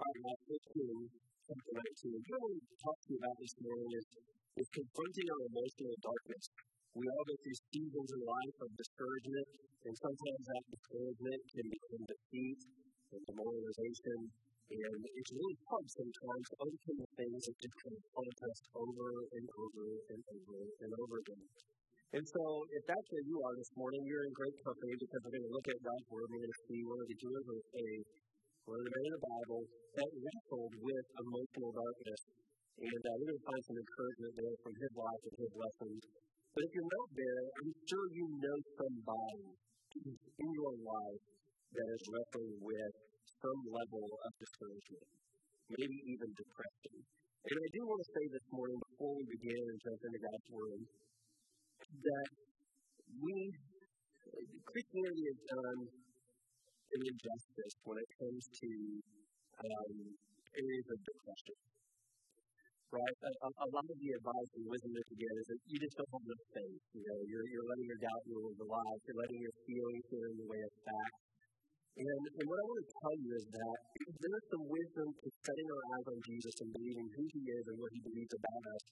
Now 15, chapter 19. What I want to talk to you about this morning is, is confronting our emotional darkness. We all go through seasons in life of discouragement, and sometimes that discouragement can become defeat and demoralization. And it's really hard sometimes to overcome the things that just kind of haunt us over and over and over and over again. And so, if that's where you are this morning, you're in great company because we're going to look at God's Word. We're going to see one of the of faith, one of the men in the Bible that wrestled with emotional darkness. And uh, we're going to find some encouragement there from his life and his lessons. But if you're not there, I'm sure you know somebody in your life that is wrestling with some level of discouragement, maybe even depression. And I do want to say this morning, before we begin and jump into God's Word, that we, Christianity has done injustice when it comes to um, areas of depression. Right? A, a, a, lot of the advice and wisdom that you get is that you just don't have enough faith. You know, you're, you're letting your doubt rule the life. You're letting your feelings get in the way of facts. And, and what I want to tell you is that there is some wisdom to setting our eyes on Jesus and believing who he is and what he believes about us.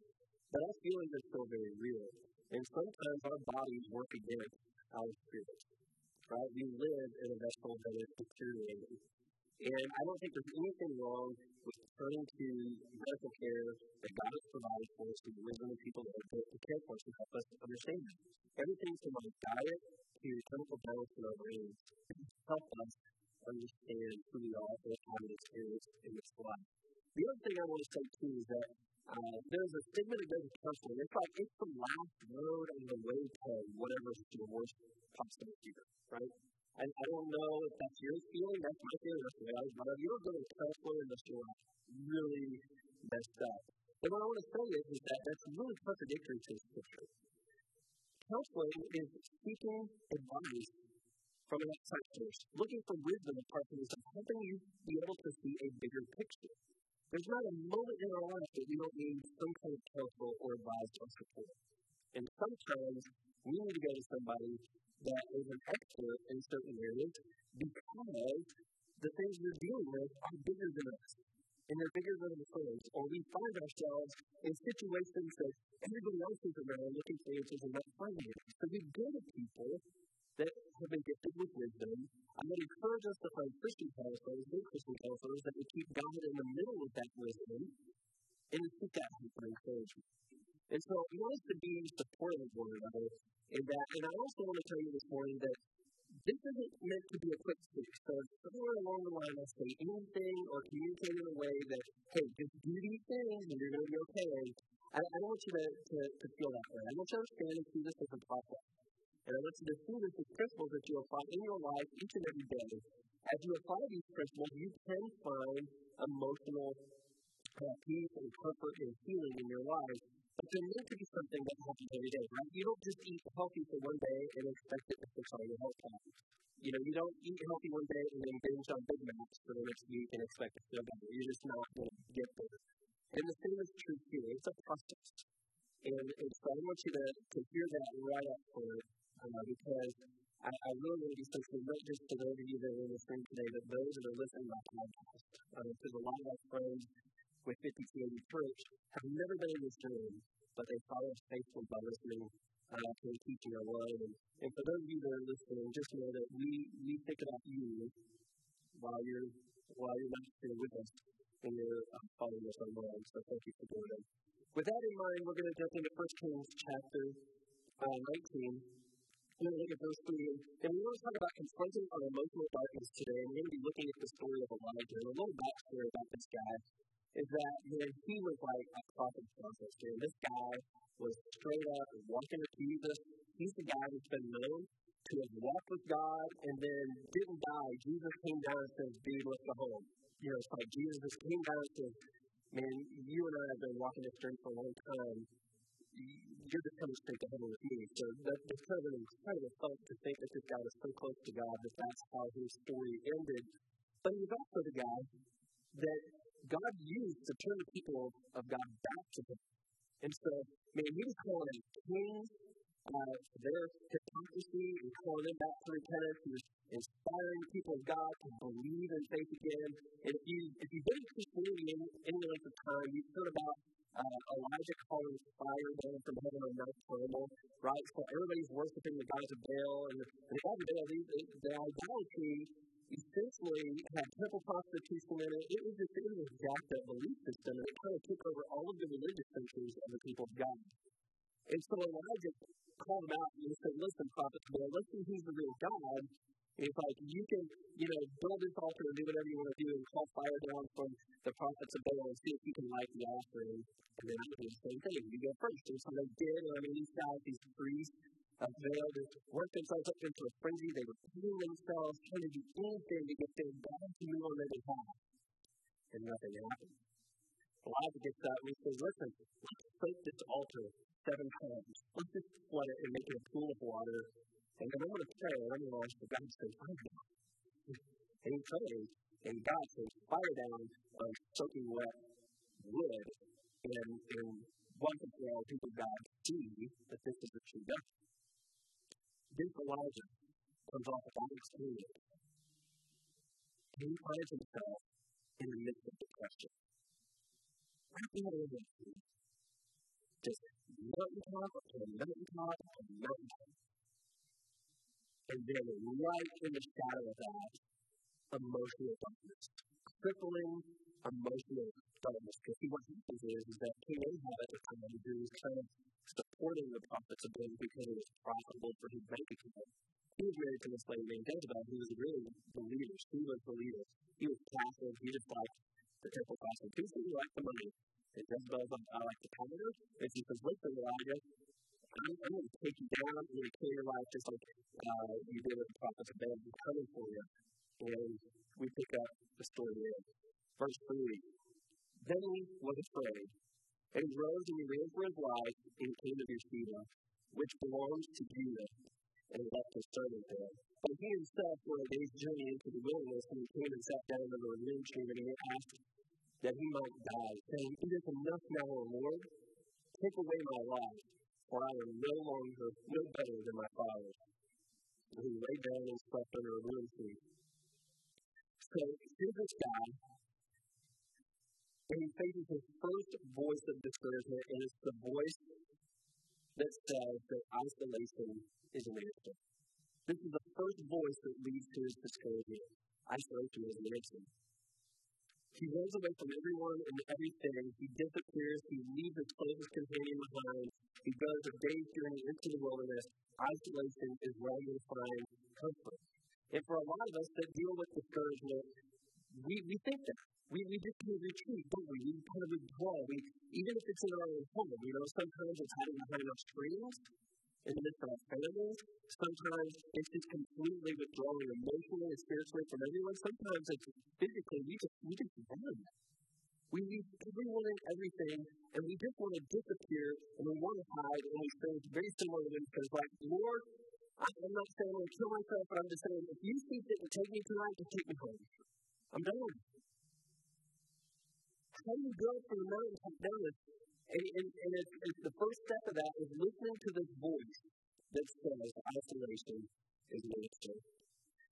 But our feelings are still very real. And sometimes our bodies work against our spirits. Right? We live in a vessel that is deteriorating. And I don't think there's anything wrong with turning to medical care that God has provided for us through the wisdom of people that are built to care for us and help us understand that. Everything from our diet to chemical balance in our brains help us understand who we are and how we experience in this life. The other thing I want to say too is that uh, there's a stigma that goes with counseling. It's like it's the last road on the way to whatever your worst possible fear, right? And I don't know if that's your feeling. That's my feeling. That's the way I was brought up. You don't go to a counselor just feel really messed up. And what I want to say is, is that that's really contradictory to Scripture. Counseling is seeking advice from an outside source, looking for wisdom apart from yourself, helping you be able to see a bigger picture. There's not a moment in our life that we don't need some kind of counsel or advice or support. And sometimes we need to go to somebody that is an expert in certain areas because the things we're dealing with are bigger than us. And they're bigger than ourselves. Or we find ourselves in situations that everybody else is around looking for answers and not finding it. So we go to people that have been gifted with wisdom. I would encourage us to find Christian counselors, good Christian counselors, that would keep God in the middle of that wisdom and seek Him for encouragement. And so I want us to be supportive of one another in that. And I also want to tell you this morning that this isn't meant to be a quick fix. So somewhere along the line I say anything or communicate in a way that, hey, just do these things and you're going to be okay. I, I don't want you to, to, to feel that way. I want you to understand and see this as a process. And I want you to see this as principles that you apply in your life each and every day. As you apply these principles, you can find emotional peace and comfort and healing in your life but there needs to be something that happens every day, right? You don't just eat healthy for one day and expect it to fix all your health problems. You know, you don't eat healthy one day and then binge on Big Macs for the next week and expect it to feel better. You're just not going to get there. And the same is true here. It's a process. And, and so I want you to, to hear that right up front uh, because I, I really want to be not just to those of you that are in this room today, but those that are listening my podcast. Uh, because a lot of our friends with 5280 Church have never been in this room, but they follow us faithfully by listening uh, to the teaching online. And, and for those of you that are listening, just know that we, we think about you while you're, while you're not here with us and you're uh, following us online. So thank you for doing that. With that in mind, we're going to jump into 1 Kings chapter uh, 19. Going to look at verse 3. And we want to talk about confronting our emotional darkness today. And we're going to be looking at the story of Elijah and a little backstory about this guy is that when he was like a prophet process this guy was straight up walking with Jesus. He's the guy that's been known to have walked with God and then didn't die. Jesus came down and said, Dude, let's go home. You know, it's like Jesus came down and said, Man, you and I have been walking this journey for a long time. You're just straight to heaven with me. So that's kind of an incredible thought to think that this guy was so close to God that that's how his story ended. But he was also the guy that God used to turn the people of God back to Him. And so, man, He was calling kings uh, their hypocrisy and calling them back to repentance. He was inspiring people of God to believe in faith again. And if you if you've been in Christianity any, any length of time, you've heard about uh, Elijah calling fire down from heaven on Mount Carmel, right? So everybody's worshiping the gods of Baal, and the, the gods of Baal, the, the idolatry essentially had temple prostitution in it. It was just it was jacked up belief system, and it kind of took over all of the religious centers of the people of God. And so Elijah called them out and said, Listen, prophet Baal, listen who's the real God. It's like you can, you know, build this altar and do whatever you want to do and call fire down from the prophets of Baal and see if you can light the altar. And then I do the same thing. You go first. And so they did. And I mean, these guys, these priests of Baal, they worked themselves up into a frenzy. They were killing themselves, trying to do anything to get their to move on their behalf. And nothing happened. Elijah gets up and he says, Listen, let's soak this altar seven times. Let's just flood it and make it a pool of water and then I'm going to pray, and I'm going to ask the God to fire down. And he prays, and God says, fire down on soaking wet wood. And, and once and for all, people God see that this is the true God. Then Elijah comes off of experience. And he finds himself in the midst of depression. Right in the middle of Just mountaintop after mountaintop after mountaintop. And then right in the shadow of that, emotional darkness. Crippling emotional darkness. Because see, what happens is, is that King Ahab at the time, who was kind of supporting the prophets of God because it was profitable for his bank account, he was married to this lady named Jezebel, who was really the leader. She was the leader. He was passive. He just liked the temple prostitution. He liked the money. And Jezebel's like, I like the power. And she says, listen, Elijah, I'm, I'm going to take you down. I'm going kill your life just like uh, you did with the prophets of Baal. I'm coming for you. And we pick up the story there. Verse 3. Then he was afraid. And rose and ran for his life and came to Beersheba, which belongs to Judah, and left his servant there. But he himself went a day's journey into the wilderness, and he came and sat down under a green tree, and he asked that he might die, saying, It is enough now, O Lord. Take away my life for I am no longer no better than my father, who lay down and slept under a broom tree. So here's this guy, and he faces his first voice of discouragement, and it's the voice that says that isolation is an answer. This is the first voice that leads to his discouragement. Isolation is an answer. He runs away from everyone and everything. He disappears. He leaves his closest companion behind. Goes a day's journey into the wilderness. Isolation is where you find comfort. And for a lot of us that deal with discouragement, we, we think that. We, we just of retreat, don't we? We kind of withdraw. We, even if it's in our own home, you know, sometimes it's hiding behind our screens in the midst of our families. Sometimes it's just completely withdrawing emotionally and spiritually from everyone. Sometimes it's physically, we just, we just run. We need everyone and everything, and we just want to disappear, and we want to hide, and we say it's very similar to them because, like, Lord, I'm not saying I'm going to kill myself, but I'm just saying, if you see fit to take me tonight, just take me home. I'm done. How do you go from the mountain to down and, and, and it's, it's the first step of that is listening to this voice that says isolation is wasted.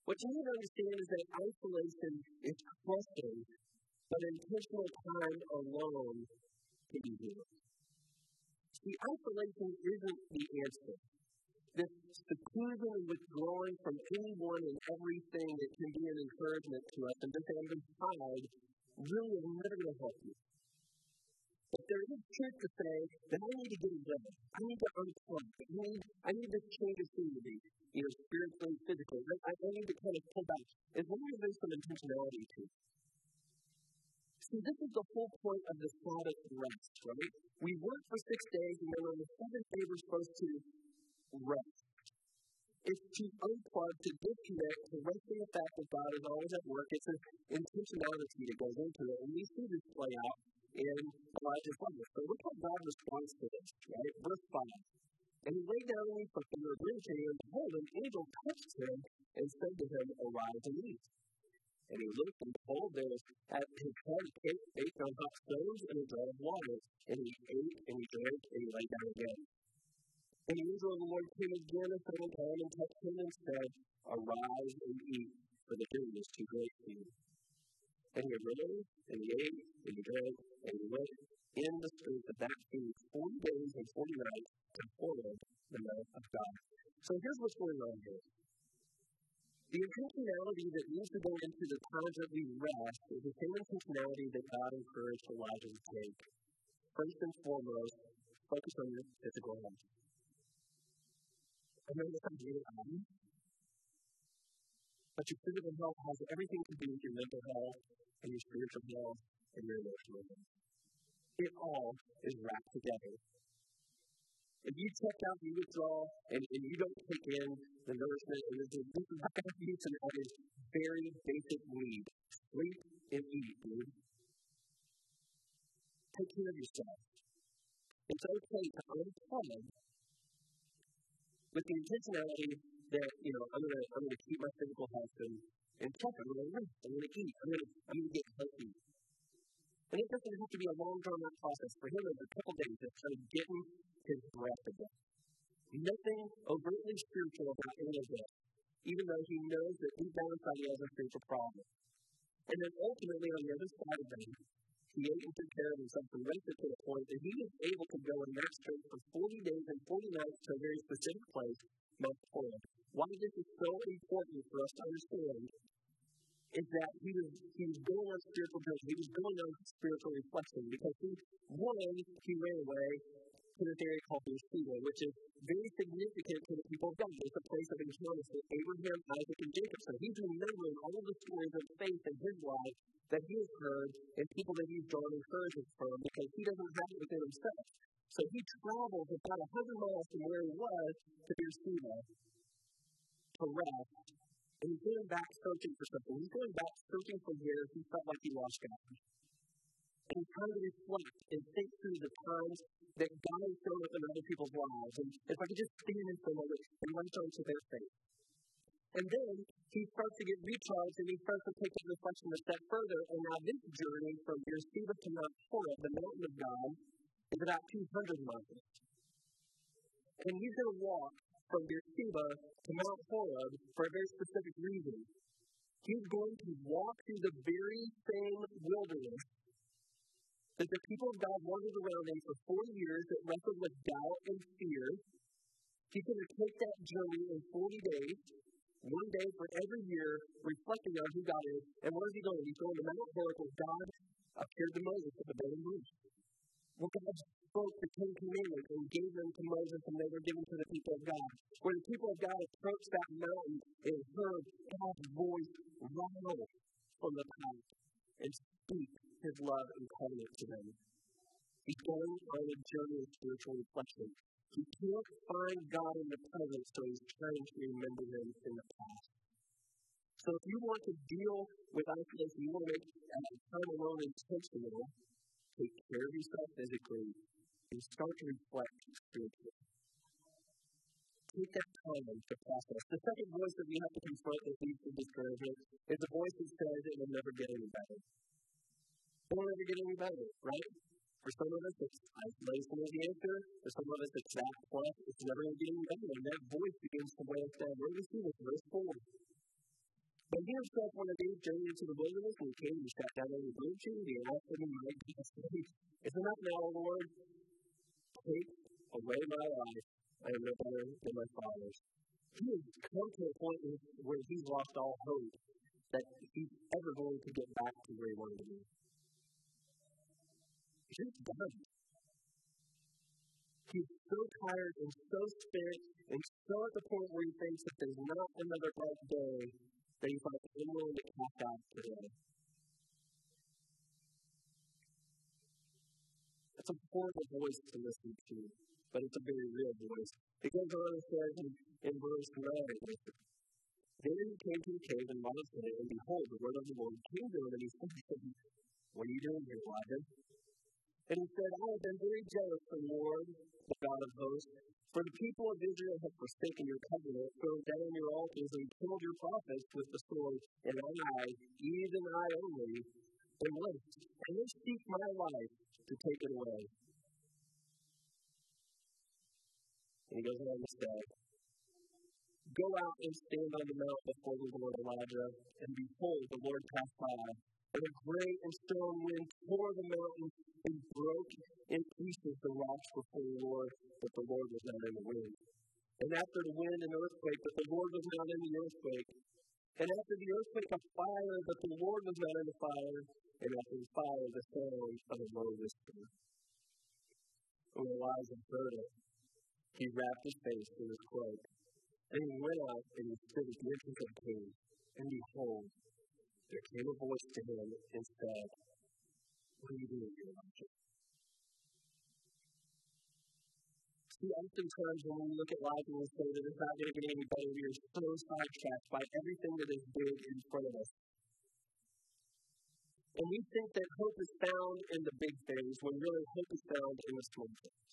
What you need to understand is that isolation is crushing but intentional time alone can be healed. See, isolation isn't the answer. This seclusion and withdrawing from anyone and everything that can be an encouragement to us and having hide really is never going to help you. But there is truth to say that I need to get away. I need to unplug. I need, I need to change of scenery, you know, spiritually, physically. I, I need to kind of pull back. As long as there's some intentionality to it. See, this is the whole point of the Sabbath rest, right? We work for six days, and then on the seventh day, we're supposed to rest. It's to unplug, to disconnect, to rest in the fact that God is always at work. It's an intentionality that goes into it. And we see this play out in Elijah's life. So look how God responds to this, right? Verse 5. And he lay down and he slept under a green tree, and behold, an angel touched him and said to him, Arise and eat. And he looked, and behold, there was at his head a cake baked on hot stones and a jar of water. And he ate, and he drank, and he lay down again. And the angel of the Lord came again a second time and touched him and said, Arise and eat, for the doom is too great for you. And he arose, and he ate, and he drank, and he went in the strength of that food forty days and forty nights to Horeb, the mount of God. So here's what's going on here. The intentionality that needs to go into the times that we rest is the same intentionality that God encouraged Elijah to take. First and foremost, focus on your physical health. I know this sounds really odd, but your physical health has everything to do with your mental health and your spiritual health and your emotional health. It all is wrapped together. If you check out, you withdraw, and, and you don't take in the nourishment, and this is, this is not going to very basic need. Sleep and eat, dude. Take care of yourself. It's okay to unplug with the intentionality that, you know, I'm gonna I'm gonna keep my physical health and, and check, I'm gonna rest, I'm gonna eat, I'm gonna I'm gonna get healthy. And it doesn't have to be a long drawn out process. For him, it's a couple days of kind of getting his breath again. Nothing overtly spiritual about any of this, even though he knows that deep down inside he has a spiritual problem. And then ultimately, on the other side of that, he ate and took care of himself and to the point that he was able to go that strength for 40 days and 40 nights to a very specific place, Mount Horeb. Why this is so important for us to understand is that he was, he was going on spiritual journey. He was going on spiritual reflection because he, one, he ran away to this area called Beersheba, which is very significant to the people of God. It's a place of encounter for Abraham, Isaac, and Jacob. So he's remembering all the stories of faith in his life that he has heard and people that he's drawn encouragement from because he doesn't have it within himself. So he travels about a hundred miles from where he was to Beersheba to rest. And he's going back searching for something. He's going back searching for where he felt like he lost God. And he's trying to reflect and think through the times that God has shown up in other people's lives. And if I could just stand in for a moment and run to their faith. And then he starts to get recharged and he starts to take his reflection a step further. And now this journey from Beersheba to Mount Horeb, the mountain of God, is about 200 miles. And he's going to walk from Beersheba to Mount Horeb for a very specific reason. He's going to walk through the very same wilderness that the people of God wandered around in for 40 years that wrestled with doubt and fear. He's going to take that journey in 40 days, one day for every year, reflecting on who God is. And where is he going? He's going to Mount Horeb where God appeared to Moses at the burning bush. Where God spoke the Ten Commandments and gave them to Moses and they were given to the people of God. Where the people of God approached that mountain and heard God's voice rattle from the top and speak his love and covenant to them. He's going on a journey of spiritual reflection. He can't find God in the present, so he's trying to remember him in the past. So if you want to deal with isolation, you want to make time alone intentional, take care of yourself physically, and start to reflect spiritually. Take that time to process. The second voice that we have to confront that leads to discouragement is the voice that says it will never get any better. It will never get any better, right? For some of us, it's isolation is the answer. For some of us, it's that plus it's never going to get any better. And that voice begins to weigh us down. Where do we see this? Verse 4. But he himself one of these journeyed into the wilderness and came and sat down on the blue tree. He asked him, My goodness, is enough now, Lord? Take away my life. Am no better than my father's. He has come to a point where he's lost all hope that he's ever going to get back to where he wanted to be. He's done. He's so tired and so spent and so at the point where he thinks that there's not another bright day that he's like, I'm willing to cast out today. It's a horrible voice to listen to, but it's a very real voice. Goes on and says in, in verse 9, Then he came to the cave and Lot said, and behold, the word of the Lord came to him, and he said, What are you doing here, Elijah? And he said, I have been very jealous for the Lord, the God of hosts. For the people of Israel have forsaken your covenant, thrown down your altars, and killed your prophets with the sword, and I, even I only, am left. And they seek my life to take it away. And he goes on to say, Go out and stand on the mount before the Lord Elijah, and behold, the Lord passed by. And a great and strong wind tore the mountain and broke in pieces the rocks before the Lord, but the Lord was not in the wind. And after the wind, an earthquake, but the Lord was not in the earthquake. And after the earthquake, a fire, but the Lord was not in the fire. And after the fire, the sound of a low whisper. When Elijah heard it, he wrapped his face in his cloak. And he went out and he stood at the entrance of the cave. And behold, there came a voice to him and said, What are you doing Elijah? See, oftentimes when we look at life and we say that it's not going to get any better, we are so sidetracked by everything that is big in front of us. And we think that hope is found in the big things when really hope is found in the small things.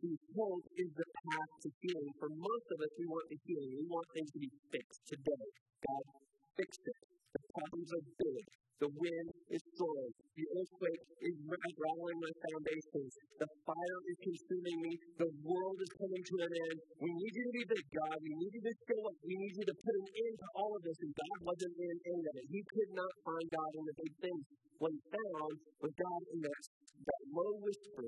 See, hope is the path to healing. For most of us, we want the healing. We want things to be fixed today. God fixed it. The problems are big. The wind is strong. The earthquake is rattling my foundations. The fire is consuming me. The world is coming to an end. We need you to be big, God. We need you to show up. We need you to put an end to all of this. And God wasn't in any of it. He could not find God in the big things. What he found was God in that, that low whisper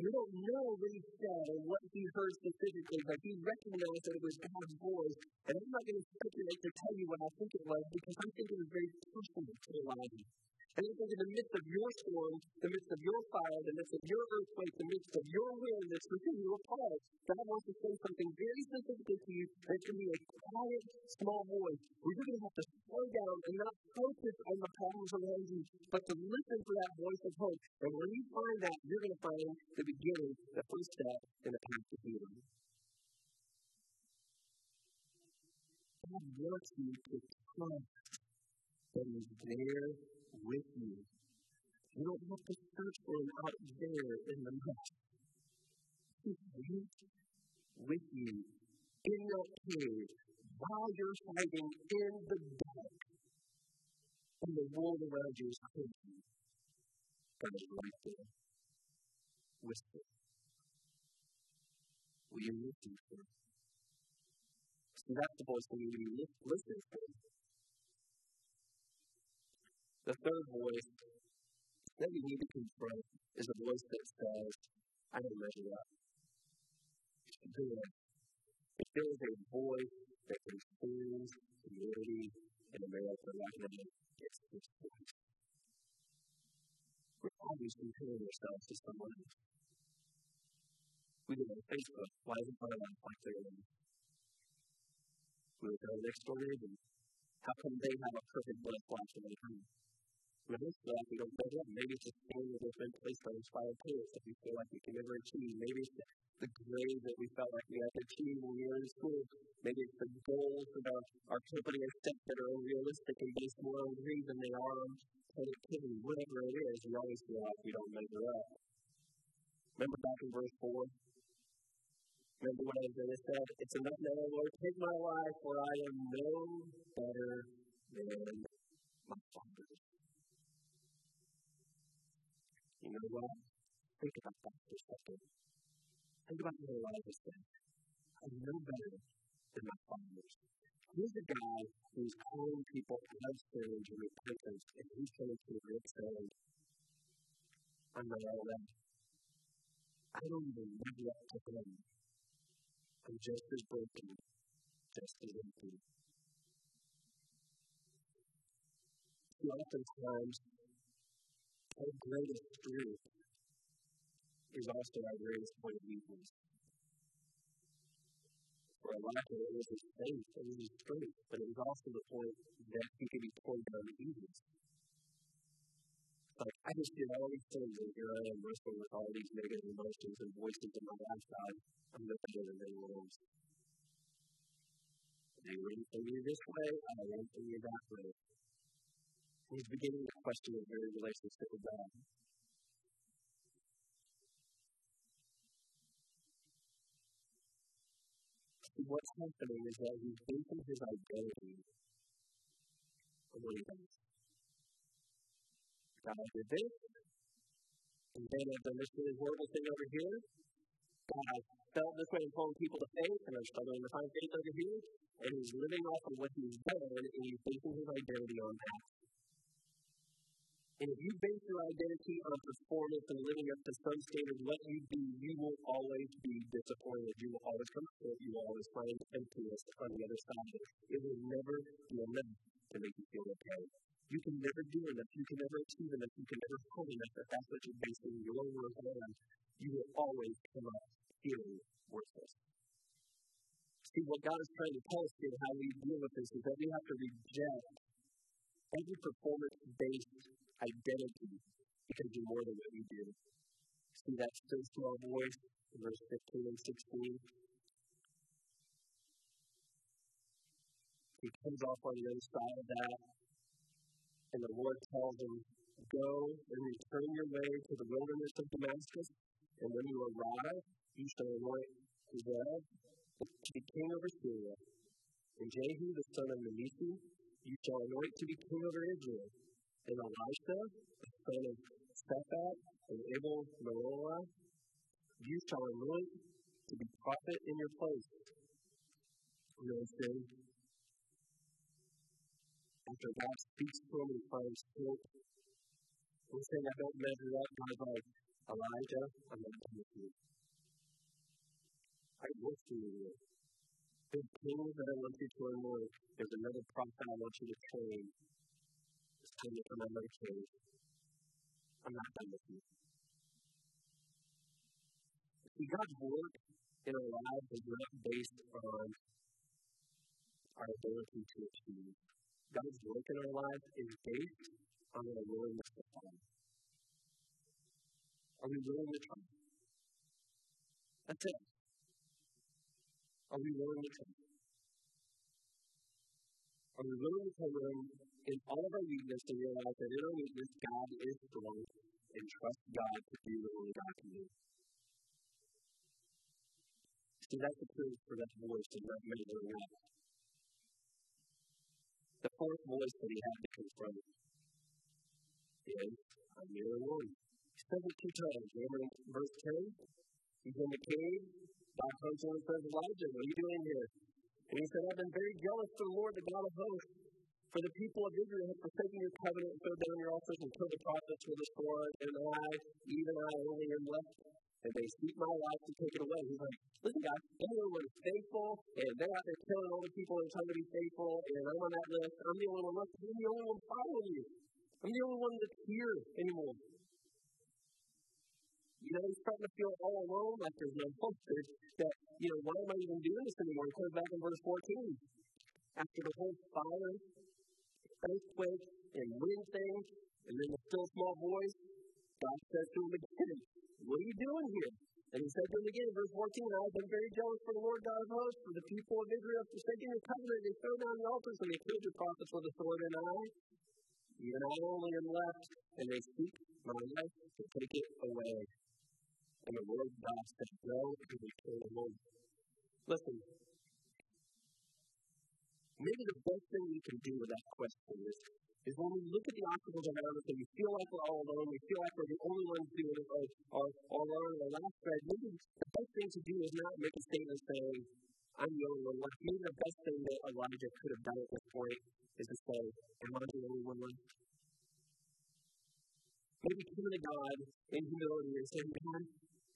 we don't know what he said or what he heard specifically, but he recognized that it was God's voice. And I'm not going to speculate to tell you what I think it was because I think it was very personal to Elijah. And I think in the midst of your storm, the midst of your fire, the midst of your earthquake, the midst of your wind that's within your heart, God wants to say something very specifically to you that can be a quiet, small voice where you're going to have to slow down and not focus on the problems around you, but to listen for that voice of hope. And when you find that, you're going to find the beginning, the first step in the path to healing. God wants you to trust that He's there with you. You don't have to search for him out there in the mess. He's right with you in your cave while you're fighting in the dark. And the world around you is crazy. God is right there. Whisper. Will you listen for? See, that's the voice that we listen for. The third voice that we need to confront is a voice that says, I don't measure up. Good. There is a voice that consumes community in America right now, it's this voice. We're always comparing ourselves to someone else. We look on Facebook, why isn't my life like their own? We look at our next door neighbor, how come they have a perfect blood flash in their Maybe it's like we don't. Maybe it's just staying in a different place that inspired parents that we feel like we can never achieve. Maybe it's the, the grade that we felt like we had to achieve when we were in school. Maybe it's the goals that our, our company has set that are unrealistic and based more on greed than they are on productivity. Whatever it is, we always feel like we don't measure up. Remember back in verse 4? Remember what Isaiah said? It's enough now, Lord, take my life, for I am no better than my father. You know what? Think about that for a second. Think about what Elijah said. I'm no better than my fathers. Here's a guy who's calling people out of sin to repentance, and he's coming to and saying, I'm not all that. I don't even live up to them. I'm just as broken, just as empty. See, oftentimes, our greatest strength is also our greatest point of weakness. For a lot of it was his faith, it was his strength, but it was also the point that he could be pointed on the weakness. Like, I just did all these things, and here I am wrestling with all these negative emotions and voices in my lifestyle. I'm no better than anyone else. They went from you this way, I went from you that way. He's beginning to question his very relationship with God. See, What's happening is that he's basing his identity on what he does. God did this, and then I've done this really horrible thing over here, guy felt this way and calling people to faith, and I'm struggling to find faith over here, and he's living off of what he's done, and he's basing his identity on that. And if you base your identity on performance and living up to some standard, of what you do, you will always be disappointed. You will always come short. You will always find emptiness on the other side. It will never be enough to make you feel okay. You can never do enough. You can never achieve enough. You can never hold enough. If that's what you're basing your worth on, you will always come up feeling worthless. See, what God is trying to tell us here, how we deal with this, is that we have to reject every performance based identity because you're more than what you do. See that still small voice in verse 15 and 16? He comes off on the other side of that, and the Lord tells him, Go and return your way to the wilderness of Damascus, and when you arrive, you shall anoint Hazael to be king over Syria, and Jehu the son of Nimshi you shall anoint to be king over Israel and Elisha, the son of Shaphat, and Abel Meholah, you shall anoint to be prophet in your place. You know, what I'm saying, after God speaks to him, he finds hope. He's saying, I don't measure up. God's like, Elijah, I'm not done with you. I work for you. There's kings that I want you to anoint. There's another prophet I want you to train time to come another king. I'm not done with you. See, God's work in our lives is not based on our ability to achieve. God's work in our lives is based on our willingness to follow. Are we willing to try? That's it. Are we willing to try? Are we willing to come in all of our weakness to realize that in our weakness, God is strong and trust God to do what only God can do. See, that's the proof for that voice in middle of the The fourth voice that he had to confront is, the only one. He says it two times. Remember in verse 10? He's in the cave. God comes him and says, Elijah, what are you doing here? And he said, I've been very jealous for the Lord, the God of hosts. For the people of Israel have forsaken your covenant and thrown down your altars and killed the prophets with the sword, and I, even I only am left. And they seek my life to take it away. He's like, listen, guys, I'm the only one faithful, and they're out there killing all the people are trying to be faithful, and I'm on that list. I'm the only one left. I'm the only one following you. I'm the only one that's here anymore. You know, he's starting to feel all alone, like there's no hope. that, you know, why am I even doing this anymore? He comes back in verse 14. After the whole fire earthquake and wind things, and then the still small voice, God says to him again, What are you doing here? And he said to him again, verse 14, I've been very jealous for the Lord God of hosts, for the people of Israel, forsaking your covenant, they throw down the altars, and they killed your prophets with the sword and I. Even I only am left, and they seek my life to take it away. And the Lord God said, Go and return home. Listen, maybe the best thing we can do with that question is, is when we look at the obstacles around us and we feel like we're all alone, we feel like we're the only ones doing it, or, or, or alone the last thread, maybe the best thing to do is not make a statement saying, I'm the only one left. Maybe the best thing that Elijah could have done at this point is to say, Am I the only one left? Maybe come to God in humility and say, God,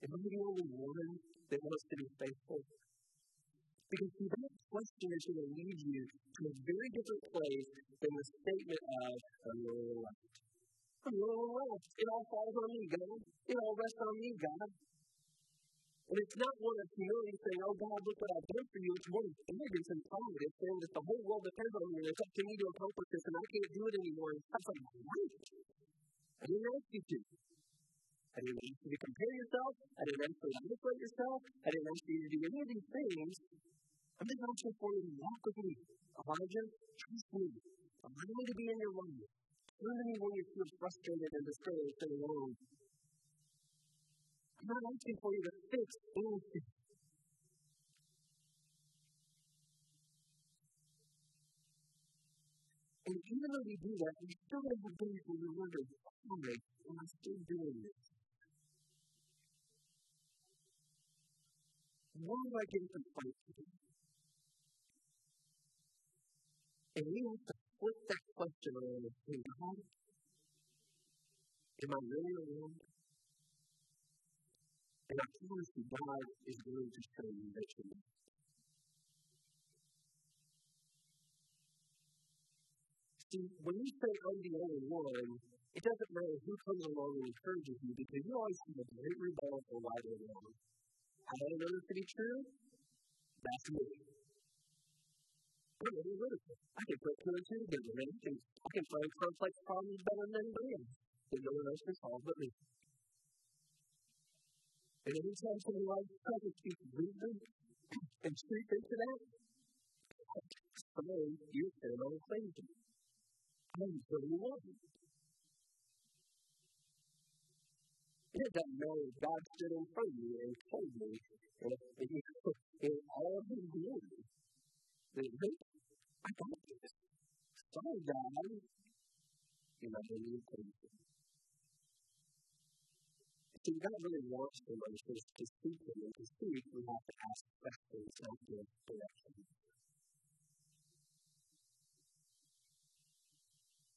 am I the only one that wants to be faithful? Because see, that question is going to lead you to a very different place than the statement of, I'm only left. I'm only left. It all falls on me, God. It all rests on me, God. And it's not one of humility saying, oh God, look what I've done for you. It's one of arrogance and pride. It's saying that the whole world depends on me and it's up to me to accomplish this and I can't do it anymore. And God's like, right. I didn't ask you to. I didn't ask you to compare yourself. I didn't ask you to isolate yourself. I didn't ask you to do any of these things. I'm just asking for you to walk with me. Elijah, trust me. Allow me to be in your life. Turn to me when you feel frustrated and discouraged and alone. I'm not asking for you to fix anything. And even though we do that, we still have days where we wonder, why am I still doing this? why do I get up and fight And we have to flip that question around and say, God, am I really alone? And I promise you, God is going to show you that you're not. See, when you say I'm the only one, it doesn't matter who comes along and encourages you because you always have a great rebuttal for why they're wrong. I know this to be true? That's me. I can put two and two together, and I can, can find complex problems better than anybody else no one else can solve but me. And like tries to speak wisdom and truth into that, someone you're standing on to. I'm the one. It doesn't matter if God stood in front of me and told me and all of his glory that, hey, I don't do this. Some die in a daily equation. So you don't really want emotions to speak them and to speak, you have to ask questions and give direction.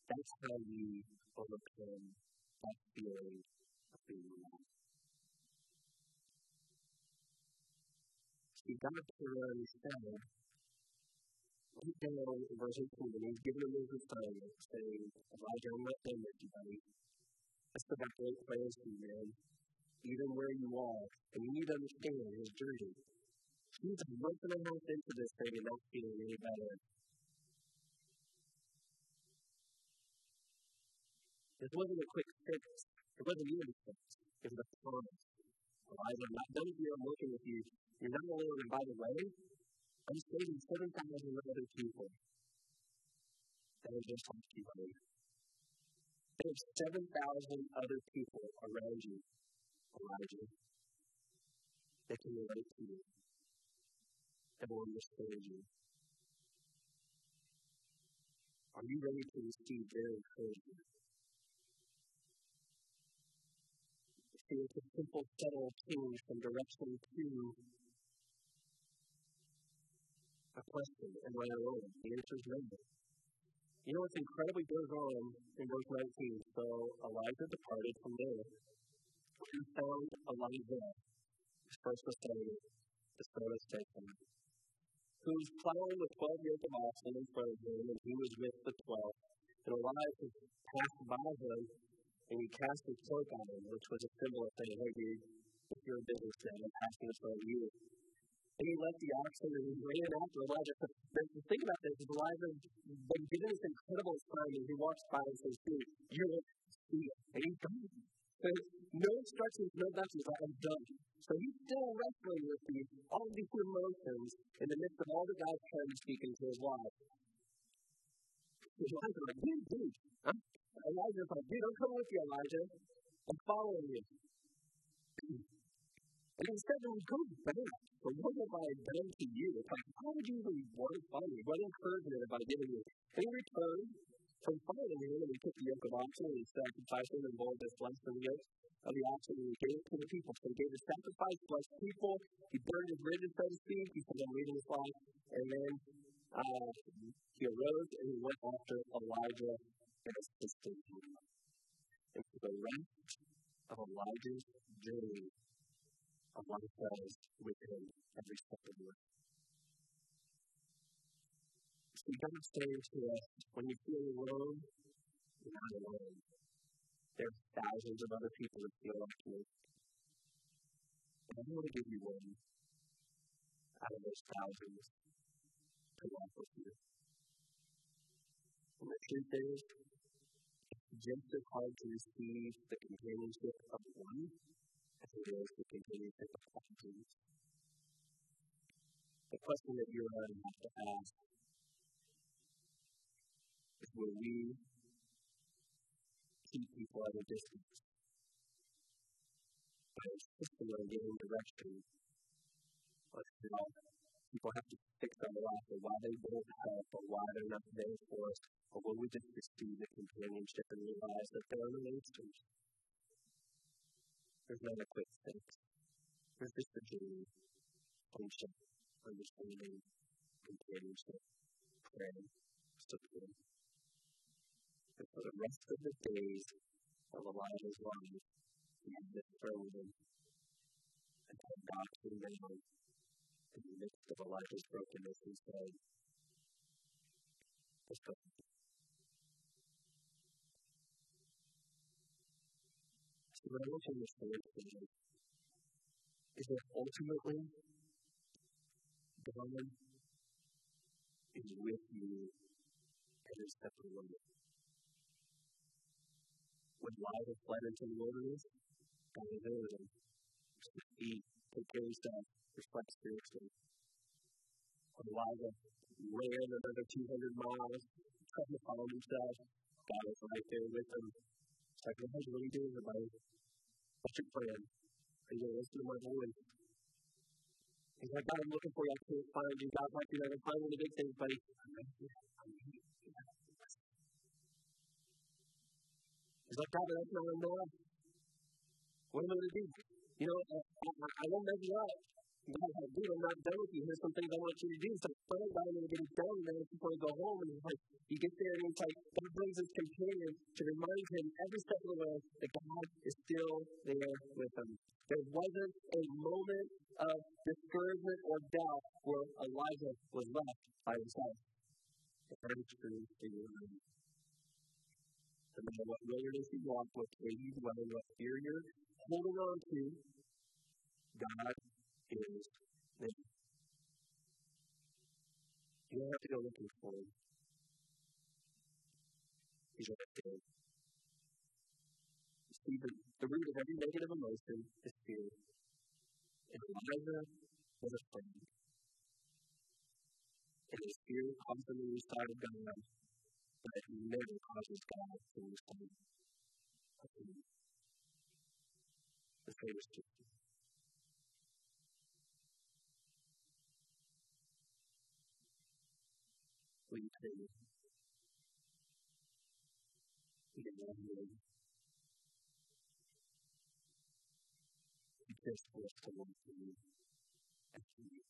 That's how you overcome that feeling of being alone. See, God clearly said Look down in verse 18, and he's given him his assignment, saying, Elijah, not done with you, buddy. Let's go back eight plans you, man. Even where you are. And you need to understand his journey. He's and a half into this thing and not feeling any better. This wasn't a quick fix. It wasn't even a fix. It was a promise. Elijah, I'm not done you. I'm working with you. You're not alone. And by the way, I'm saving 7,000 other people that are just like you, buddy. There's 7,000 other people around you, Elijah, that can relate to you, that will understand you. Are you ready to receive their encouragement? See, it's a simple, subtle change from direction to question, am I alone? The answer is no. You know what's incredibly goes on in verse 19? So Elijah departed from there and found Elisha, his first associate, the son of Shaphat, who was plowing with 12 yoke of oxen in front of him, and he was with the 12. And Elijah passed by him and he cast his cloak on him, which was a symbol of saying, hey, dude, if you're a businessman, I'm passing this on you. And he left the oxen and he ran after Elijah. But the thing about this is Elijah been given this incredible assignment. He walks by and says, dude, you're a steal. And he's gone. So no instructions, no messages, I'm done. So he's still wrestling with these, all these emotions in the midst of all the God's trying to speak into his life. Elijah's like, dude, dude, huh? Elisha's like, dude, I'm coming with you, Elijah. I'm following you. And instead of go back, but what have I done to you? It's like, how would you even want to me? What encouragement have I given you? In return from following him, and he took the yoke of oxen and he sacrificed him and boiled this flesh from the yoke of the oxen and he gave it to the people. So he gave the sacrifice, blessed people. He burned his bridges, so to speak. He said, I'm reading his life. And then uh, he arose and he went after Elijah as his thinking. And for the rest of Elijah's journey, Elijah was with him every step of the way. See, God's saying to us, when you feel alone, you're not alone. There are thousands of other people that feel like you. And I'm want to give you one out of those thousands to walk with you. And the truth is, it's just as hard to receive the companionship of one as it is the companionship of thousands. The question that you and I have to ask is will we keep people at a distance? By insisting on giving direction, but how people have to fix their life or why they don't help or why they're not there for us, or will we just receive the companionship and realize that there are relationships? There's not a quick fix. There's just a journey. friendship, understanding, companionship, prayer, support. And for the rest of the days of Elijah's life, he had been frozen and had God came down in the midst of Elijah's brokenness and said, Let's go. So I you to understand today is that ultimately, God is with you every step of the way. When Elijah fled into the wilderness, God was there with him. To eat, take care of himself, reflect spiritually. When Elijah ran another 200 miles, trying to follow himself, God was right there with him. Like, what are you doing, everybody? What's your plan? Are you going to listen to my voice? He's like, God, I'm looking for you. I can't find you. God's like, you're going to find the big things, buddy. He's like, God, that's not enough. What am I going to do? You know, I, I, I won't measure up. God, I do. I'm not done with you. Here's some things I want you to do. So, son, God, I'm going to get it done. And then he's going to go home. And he's like, you get there, and he's like, God brings his companion to remind him every step of the way that God is still there with him. There wasn't a moment of discouragement or doubt where Elijah was left by himself. Is true in your life. No matter what wilderness you walk, what cave you dwell in, what fear you're holding on to, God is there. You don't have to go looking for him. He's right there. See, the, the root of every negative emotion is fear. And Elijah was afraid. And his fear caused him to lose of God, but it never causes God to him. The famous truth. Will with me? We can love you. It's just for us to you and to you.